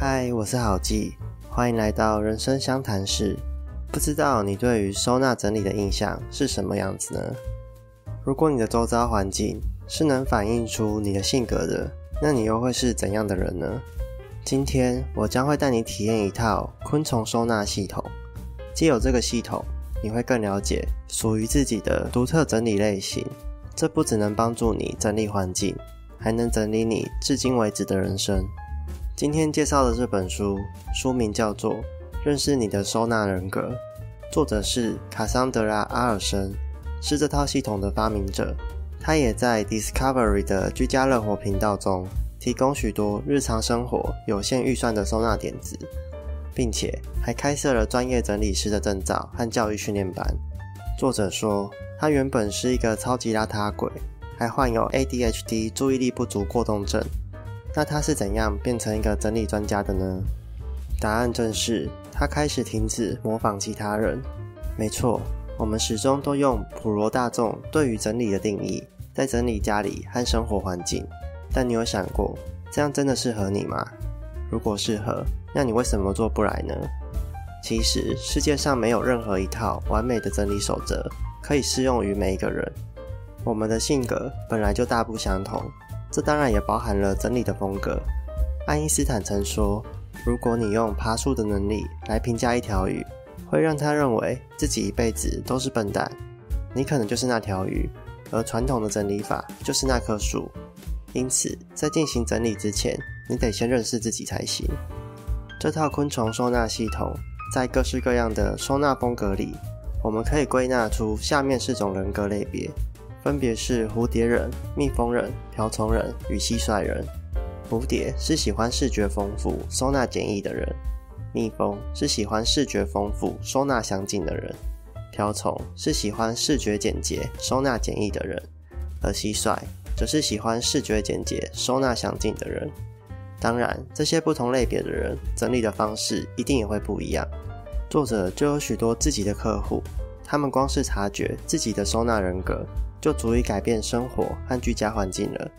嗨，我是郝记，欢迎来到人生相谈室。不知道你对于收纳整理的印象是什么样子呢？如果你的周遭环境是能反映出你的性格的，那你又会是怎样的人呢？今天我将会带你体验一套昆虫收纳系统，既有这个系统，你会更了解属于自己的独特整理类型。这不只能帮助你整理环境，还能整理你至今为止的人生。今天介绍的这本书，书名叫做《认识你的收纳人格》，作者是卡桑德拉·阿尔森，是这套系统的发明者。他也在 Discovery 的居家乐活频道中提供许多日常生活有限预算的收纳点子，并且还开设了专业整理师的证照和教育训练班。作者说。他原本是一个超级邋遢鬼，还患有 ADHD 注意力不足过动症。那他是怎样变成一个整理专家的呢？答案正是他开始停止模仿其他人。没错，我们始终都用普罗大众对于整理的定义在整理家里和生活环境。但你有想过，这样真的适合你吗？如果适合，那你为什么做不来呢？其实世界上没有任何一套完美的整理守则。可以适用于每一个人。我们的性格本来就大不相同，这当然也包含了整理的风格。爱因斯坦曾说：“如果你用爬树的能力来评价一条鱼，会让他认为自己一辈子都是笨蛋。你可能就是那条鱼，而传统的整理法就是那棵树。因此，在进行整理之前，你得先认识自己才行。”这套昆虫收纳系统在各式各样的收纳风格里。我们可以归纳出下面四种人格类别，分别是蝴蝶人、蜜蜂人、瓢虫人与蟋蟀人。蝴蝶是喜欢视觉丰富、收纳简易的人；蜜蜂是喜欢视觉丰富、收纳详尽的人；瓢虫是喜欢视觉简洁、收纳简易的人；而蟋蟀则是喜欢视觉简洁、收纳详尽的人。当然，这些不同类别的人整理的方式一定也会不一样。作者就有许多自己的客户，他们光是察觉自己的收纳人格，就足以改变生活和居家环境了。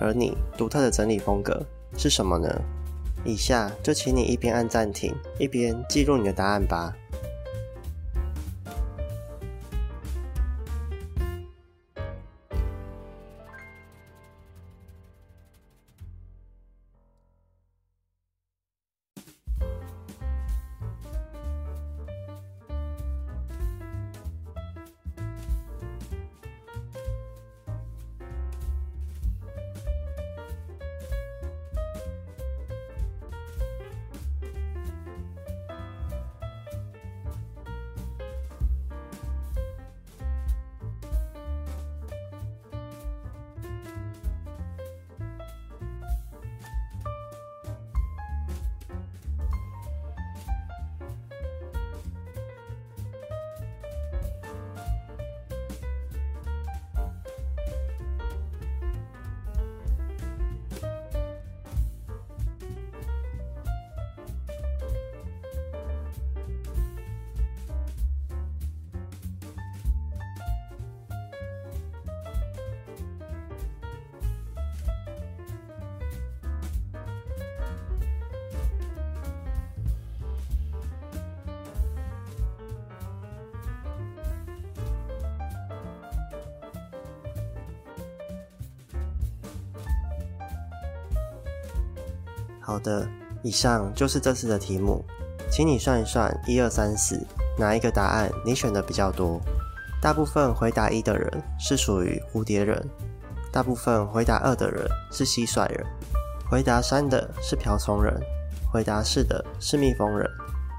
而你独特的整理风格是什么呢？以下就请你一边按暂停，一边记录你的答案吧。好的，以上就是这次的题目，请你算一算，一二三四，哪一个答案你选的比较多？大部分回答一的人是属于蝴蝶人，大部分回答二的人是蟋蟀人，回答三的是瓢虫人，回答四的是蜜蜂人。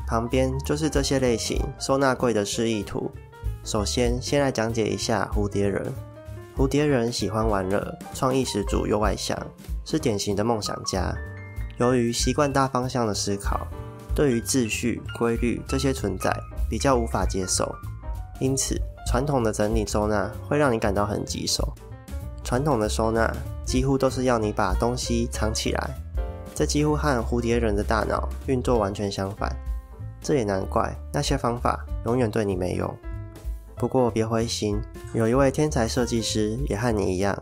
旁边就是这些类型收纳柜的示意图。首先，先来讲解一下蝴蝶人。蝴蝶人喜欢玩乐，创意十足又外向，是典型的梦想家。由于习惯大方向的思考，对于秩序、规律这些存在比较无法接受，因此传统的整理收纳会让你感到很棘手。传统的收纳几乎都是要你把东西藏起来，这几乎和蝴蝶人的大脑运作完全相反。这也难怪那些方法永远对你没用。不过别灰心，有一位天才设计师也和你一样，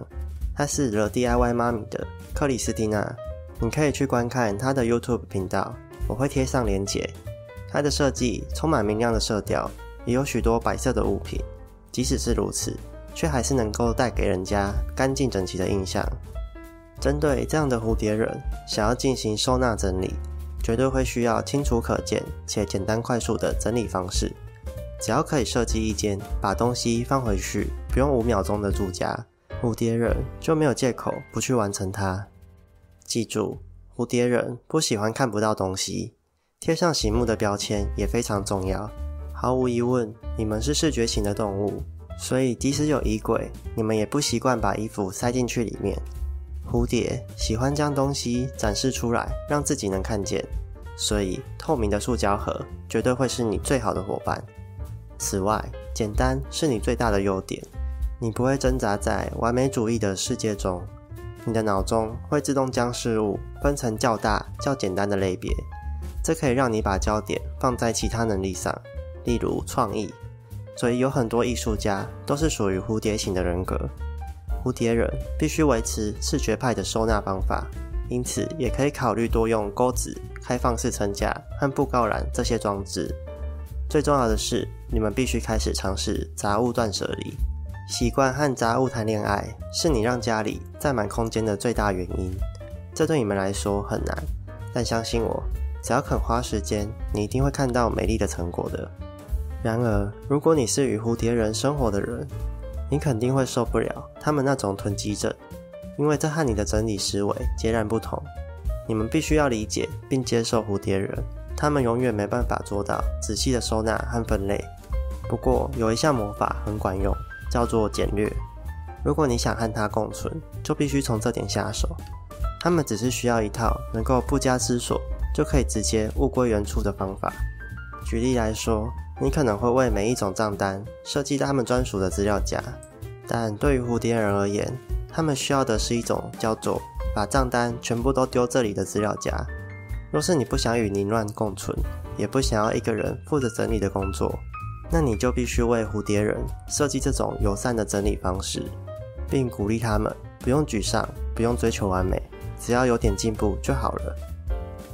他是惹 DIY 妈咪的克里斯蒂娜。你可以去观看他的 YouTube 频道，我会贴上链接。它的设计充满明亮的色调，也有许多白色的物品。即使是如此，却还是能够带给人家干净整齐的印象。针对这样的蝴蝶忍，想要进行收纳整理，绝对会需要清楚可见且简单快速的整理方式。只要可以设计一间把东西放回去不用五秒钟的住家，蝴蝶忍就没有借口不去完成它。记住，蝴蝶人不喜欢看不到东西。贴上醒目的标签也非常重要。毫无疑问，你们是视觉型的动物，所以即使有衣柜，你们也不习惯把衣服塞进去里面。蝴蝶喜欢将东西展示出来，让自己能看见，所以透明的塑胶盒绝对会是你最好的伙伴。此外，简单是你最大的优点，你不会挣扎在完美主义的世界中，你的脑中会自动将事物分成较大、较简单的类别。这可以让你把焦点放在其他能力上，例如创意。所以有很多艺术家都是属于蝴蝶型的人格。蝴蝶人必须维持视觉派的收纳方法，因此也可以考虑多用钩子、开放式撑架和布告栏这些装置。最重要的是，你们必须开始尝试杂物断舍离。习惯和杂物谈恋爱，是你让家里占满空间的最大原因。这对你们来说很难，但相信我。只要肯花时间，你一定会看到美丽的成果的。然而，如果你是与蝴蝶人生活的人，你肯定会受不了他们那种囤积症，因为这和你的整理思维截然不同。你们必须要理解并接受蝴蝶人，他们永远没办法做到仔细的收纳和分类。不过，有一项魔法很管用，叫做简略。如果你想和它共存，就必须从这点下手。他们只是需要一套能够不加思索。就可以直接物归原处的方法。举例来说，你可能会为每一种账单设计他们专属的资料夹，但对于蝴蝶人而言，他们需要的是一种叫做“把账单全部都丢这里”的资料夹。若是你不想与凌乱共存，也不想要一个人负责整理的工作，那你就必须为蝴蝶人设计这种友善的整理方式，并鼓励他们不用沮丧，不用追求完美，只要有点进步就好了。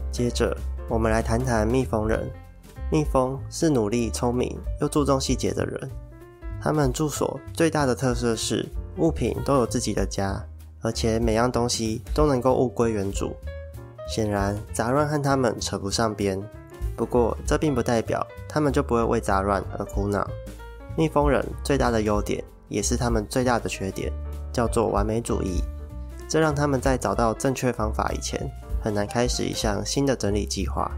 接着，我们来谈谈蜜蜂人。蜜蜂是努力、聪明又注重细节的人。他们住所最大的特色是物品都有自己的家，而且每样东西都能够物归原主。显然，杂乱和他们扯不上边。不过，这并不代表他们就不会为杂乱而苦恼。蜜蜂人最大的优点，也是他们最大的缺点，叫做完美主义。这让他们在找到正确方法以前。很难开始一项新的整理计划，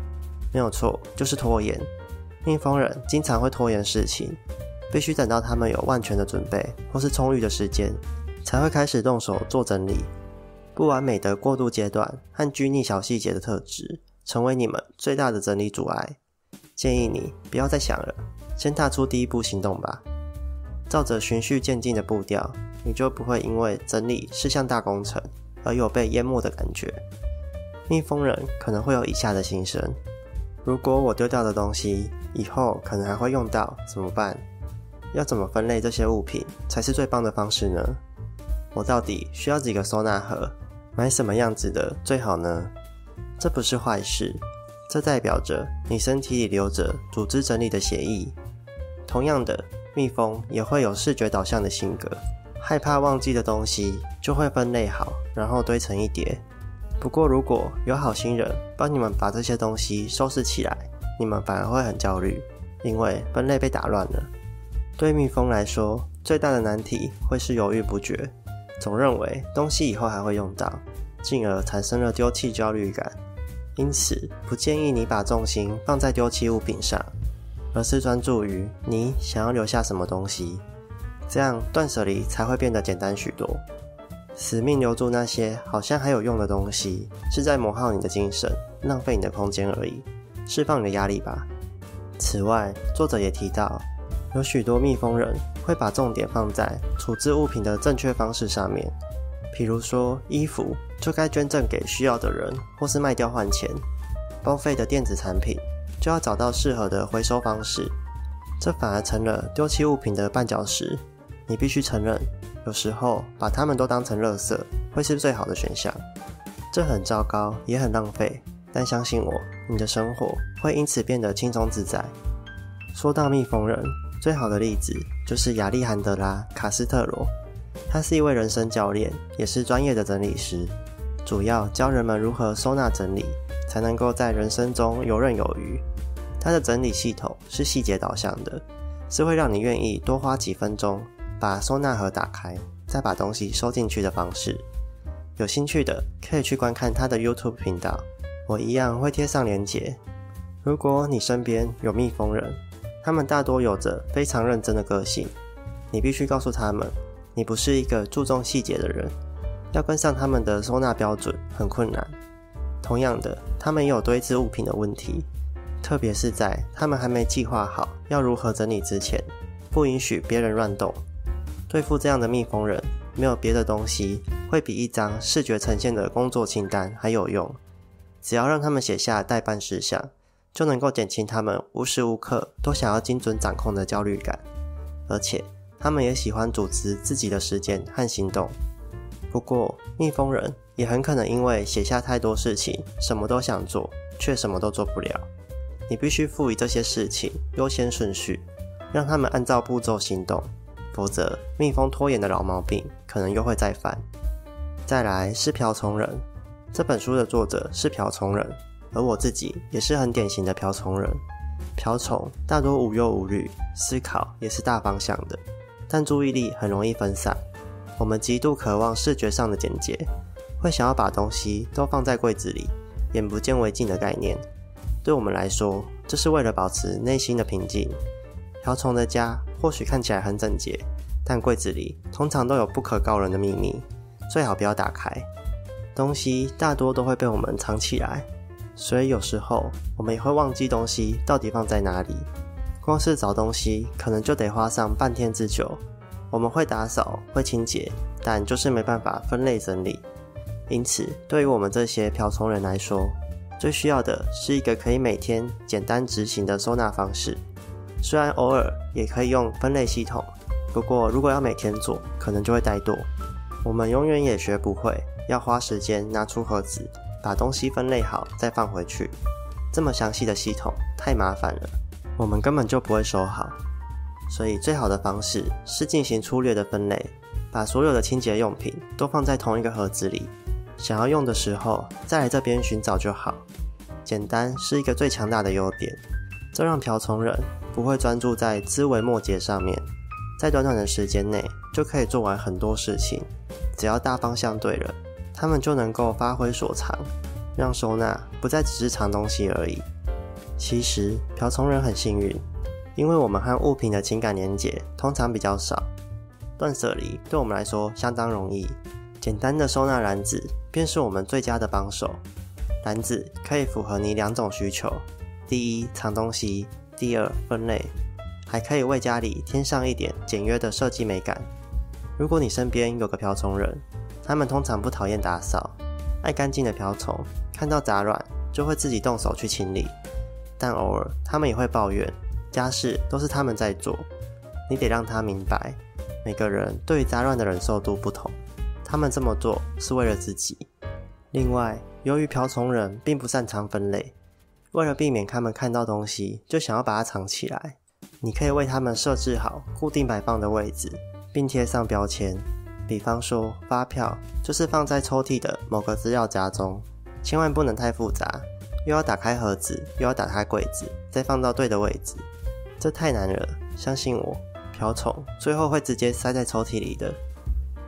没有错，就是拖延。蜜蜂人经常会拖延事情，必须等到他们有万全的准备或是充裕的时间，才会开始动手做整理。不完美的过渡阶段和拘泥小细节的特质，成为你们最大的整理阻碍。建议你不要再想了，先踏出第一步行动吧。照着循序渐进的步调，你就不会因为整理是项大工程而有被淹没的感觉。蜜蜂人可能会有以下的心声：如果我丢掉的东西以后可能还会用到，怎么办？要怎么分类这些物品才是最棒的方式呢？我到底需要几个收纳盒？买什么样子的最好呢？这不是坏事，这代表着你身体里留着组织整理的血液。同样的，蜜蜂也会有视觉导向的性格，害怕忘记的东西就会分类好，然后堆成一叠。不过，如果有好心人帮你们把这些东西收拾起来，你们反而会很焦虑，因为分类被打乱了。对蜜蜂来说，最大的难题会是犹豫不决，总认为东西以后还会用到，进而产生了丢弃焦虑感。因此，不建议你把重心放在丢弃物品上，而是专注于你想要留下什么东西，这样断舍离才会变得简单许多。死命留住那些好像还有用的东西，是在磨耗你的精神，浪费你的空间而已。释放你的压力吧。此外，作者也提到，有许多蜜蜂人会把重点放在处置物品的正确方式上面，譬如说衣服就该捐赠给需要的人，或是卖掉换钱；报废的电子产品就要找到适合的回收方式。这反而成了丢弃物品的绊脚石。你必须承认。有时候把它们都当成垃圾，会是最好的选项。这很糟糕，也很浪费。但相信我，你的生活会因此变得轻松自在。说到蜜蜂人，最好的例子就是亚历罕德拉·卡斯特罗。他是一位人生教练，也是专业的整理师，主要教人们如何收纳整理，才能够在人生中游刃有余。他的整理系统是细节导向的，是会让你愿意多花几分钟把收纳盒打开，再把东西收进去的方式。有兴趣的可以去观看他的 YouTube 频道，我一样会贴上链接。如果你身边有蜜蜂人，他们大多有着非常认真的个性，你必须告诉他们。你不是一个注重细节的人，要跟上他们的收纳标准很困难。同样的，他们也有堆置物品的问题，特别是在他们还没计划好要如何整理之前，不允许别人乱动。对付这样的蜜蜂人，没有别的东西会比一张视觉呈现的工作清单还有用。只要让他们写下待办事项，就能够减轻他们无时无刻都想要精准掌控的焦虑感，而且。他们也喜欢组织自己的时间和行动。不过，蜜蜂人也很可能因为写下太多事情，什么都想做，却什么都做不了。你必须赋予这些事情优先顺序，让他们按照步骤行动，否则蜜蜂拖延的老毛病可能又会再犯。再来是瓢虫人，这本书的作者是瓢虫人，而我自己也是很典型的瓢虫人。瓢虫大多无忧无虑，思考也是大方向的。但注意力很容易分散，我们极度渴望视觉上的简洁，会想要把东西都放在柜子里，眼不见为净的概念。对我们来说，这是为了保持内心的平静。瓢虫的家或许看起来很整洁，但柜子里通常都有不可告人的秘密，最好不要打开。东西大多都会被我们藏起来，所以有时候我们也会忘记东西到底放在哪里。光是找东西，可能就得花上半天之久。我们会打扫，会清洁，但就是没办法分类整理。因此，对于我们这些瓢虫人来说，最需要的是一个可以每天简单执行的收纳方式。虽然偶尔也可以用分类系统，不过如果要每天做，可能就会怠惰。我们永远也学不会，要花时间拿出盒子，把东西分类好再放回去。这么详细的系统太麻烦了。我们根本就不会收好，所以最好的方式是进行粗略的分类，把所有的清洁用品都放在同一个盒子里，想要用的时候再来这边寻找就好。简单是一个最强大的优点，这让瓢虫人不会专注在枝微末节上面，在短短的时间内就可以做完很多事情。只要大方向对了，他们就能够发挥所长，让收纳不再只是藏东西而已。其实瓢虫人很幸运，因为我们和物品的情感连结通常比较少，断舍离对我们来说相当容易。简单的收纳篮子便是我们最佳的帮手。篮子可以符合你两种需求：第一，藏东西；第二，分类，还可以为家里添上一点简约的设计美感。如果你身边有个瓢虫人，他们通常不讨厌打扫，爱干净的瓢虫看到杂乱就会自己动手去清理。但偶尔，他们也会抱怨家事都是他们在做。你得让他明白，每个人对于杂乱的忍受度不同。他们这么做是为了自己。另外，由于瓢虫人并不擅长分类，为了避免他们看到东西就想要把它藏起来，你可以为他们设置好固定摆放的位置，并贴上标签。比方说，发票就是放在抽屉的某个资料夹中，千万不能太复杂。又要打开盒子，又要打开柜子，再放到对的位置，这太难了。相信我，瓢虫最后会直接塞在抽屉里的。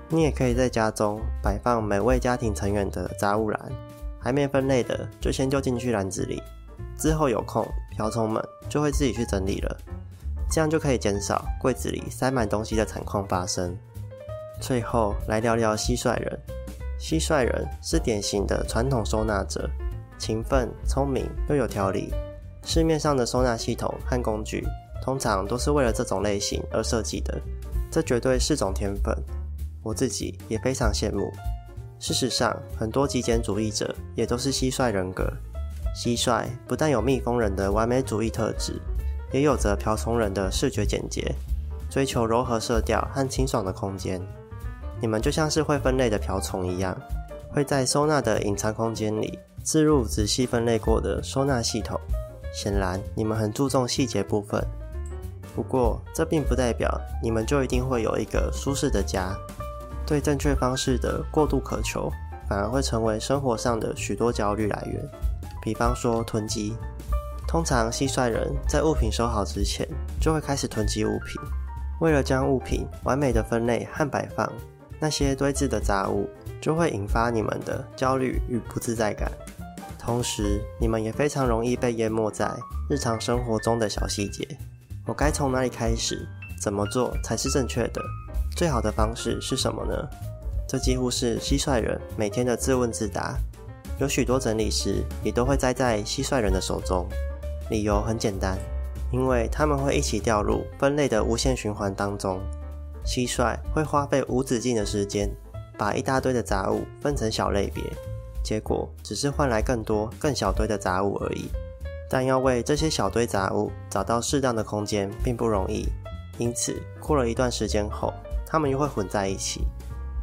你也可以在家中摆放每位家庭成员的杂物篮，还没分类的就先丢进去篮子里，之后有空瓢虫们就会自己去整理了。这样就可以减少柜子里塞满东西的惨况发生。最后来聊聊蟋蟀人。蟋蟀人是典型的传统收纳者。勤奋、聪明又有条理，市面上的收纳系统和工具通常都是为了这种类型而设计的，这绝对是种天分。我自己也非常羡慕。事实上，很多极简主义者也都是蟋蟀人格。蟋蟀不但有蜜蜂人的完美主义特质，也有着瓢虫人的视觉简洁，追求柔和色调和清爽的空间。你们就像是会分类的瓢虫一样。会在收纳的隐藏空间里置入仔细分类过的收纳系统。显然，你们很注重细节部分。不过，这并不代表你们就一定会有一个舒适的家。对正确方式的过度渴求，反而会成为生活上的许多焦虑来源。比方说囤积，通常蟋蟀人在物品收好之前，就会开始囤积物品。为了将物品完美的分类和摆放，那些堆置的杂物就会引发你们的焦虑与不自在感。同时，你们也非常容易被淹没在日常生活中的小细节。我该从哪里开始？怎么做才是正确的？最好的方式是什么呢？这几乎是蟋蟀人每天的自问自答。有许多整理师也都会栽在蟋蟀人的手中。理由很简单，因为他们会一起掉入分类的无限循环当中。蟋蟀会花费无止境的时间，把一大堆的杂物分成小类别，结果只是换来更多更小堆的杂物而已。但要为这些小堆杂物找到适当的空间并不容易，因此过了一段时间后，它们又会混在一起。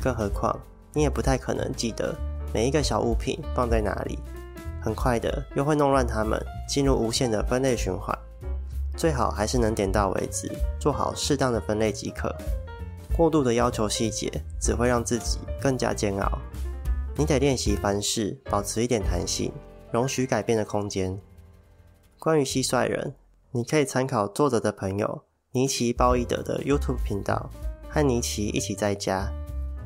更何况，你也不太可能记得每一个小物品放在哪里，很快的又会弄乱它们，进入无限的分类循环。最好还是能点到为止，做好适当的分类即可。过度的要求细节，只会让自己更加煎熬。你得练习凡事保持一点弹性，容许改变的空间。关于蟋蟀人，你可以参考作者的朋友尼奇鲍伊德的 YouTube 频道，和尼奇一起在家。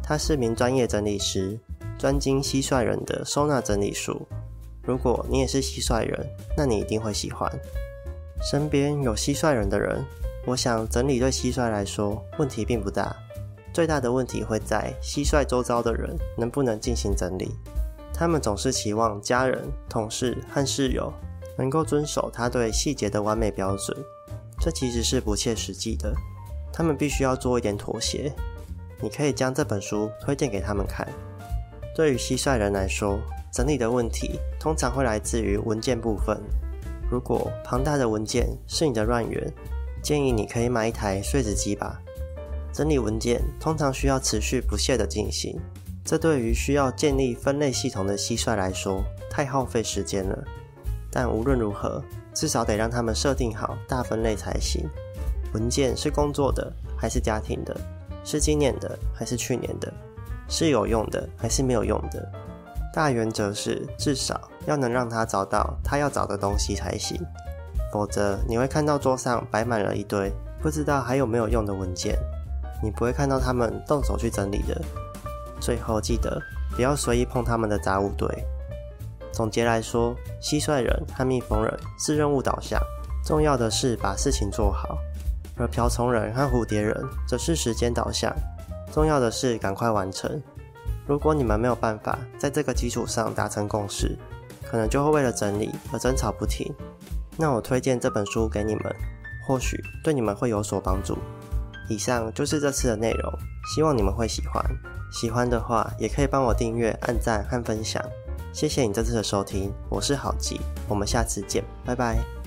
他是名专业整理师，专精蟋蟀人的收纳整理术。如果你也是蟋蟀人，那你一定会喜欢。身边有蟋蟀人的人，我想整理对蟋蟀来说问题并不大。最大的问题会在蟋蟀周遭的人能不能进行整理。他们总是期望家人、同事和室友。能够遵守他对细节的完美标准，这其实是不切实际的。他们必须要做一点妥协。你可以将这本书推荐给他们看。对于蟋蟀人来说，整理的问题通常会来自于文件部分。如果庞大的文件是你的乱源，建议你可以买一台碎纸机吧。整理文件通常需要持续不懈地进行，这对于需要建立分类系统的蟋蟀来说太耗费时间了。但无论如何，至少得让他们设定好大分类才行。文件是工作的还是家庭的？是今年的还是去年的？是有用的还是没有用的？大原则是至少要能让他找到他要找的东西才行。否则你会看到桌上摆满了一堆不知道还有没有用的文件，你不会看到他们动手去整理的。最后记得不要随意碰他们的杂物堆。总结来说，蟋蟀人和蜜蜂人是任务导向，重要的是把事情做好；而瓢虫人和蝴蝶人则是时间导向，重要的是赶快完成。如果你们没有办法在这个基础上达成共识，可能就会为了整理而争吵不停。那我推荐这本书给你们，或许对你们会有所帮助。以上就是这次的内容，希望你们会喜欢。喜欢的话，也可以帮我订阅、按赞和分享。谢谢你这次的收听，我是郝吉，我们下次见，拜拜。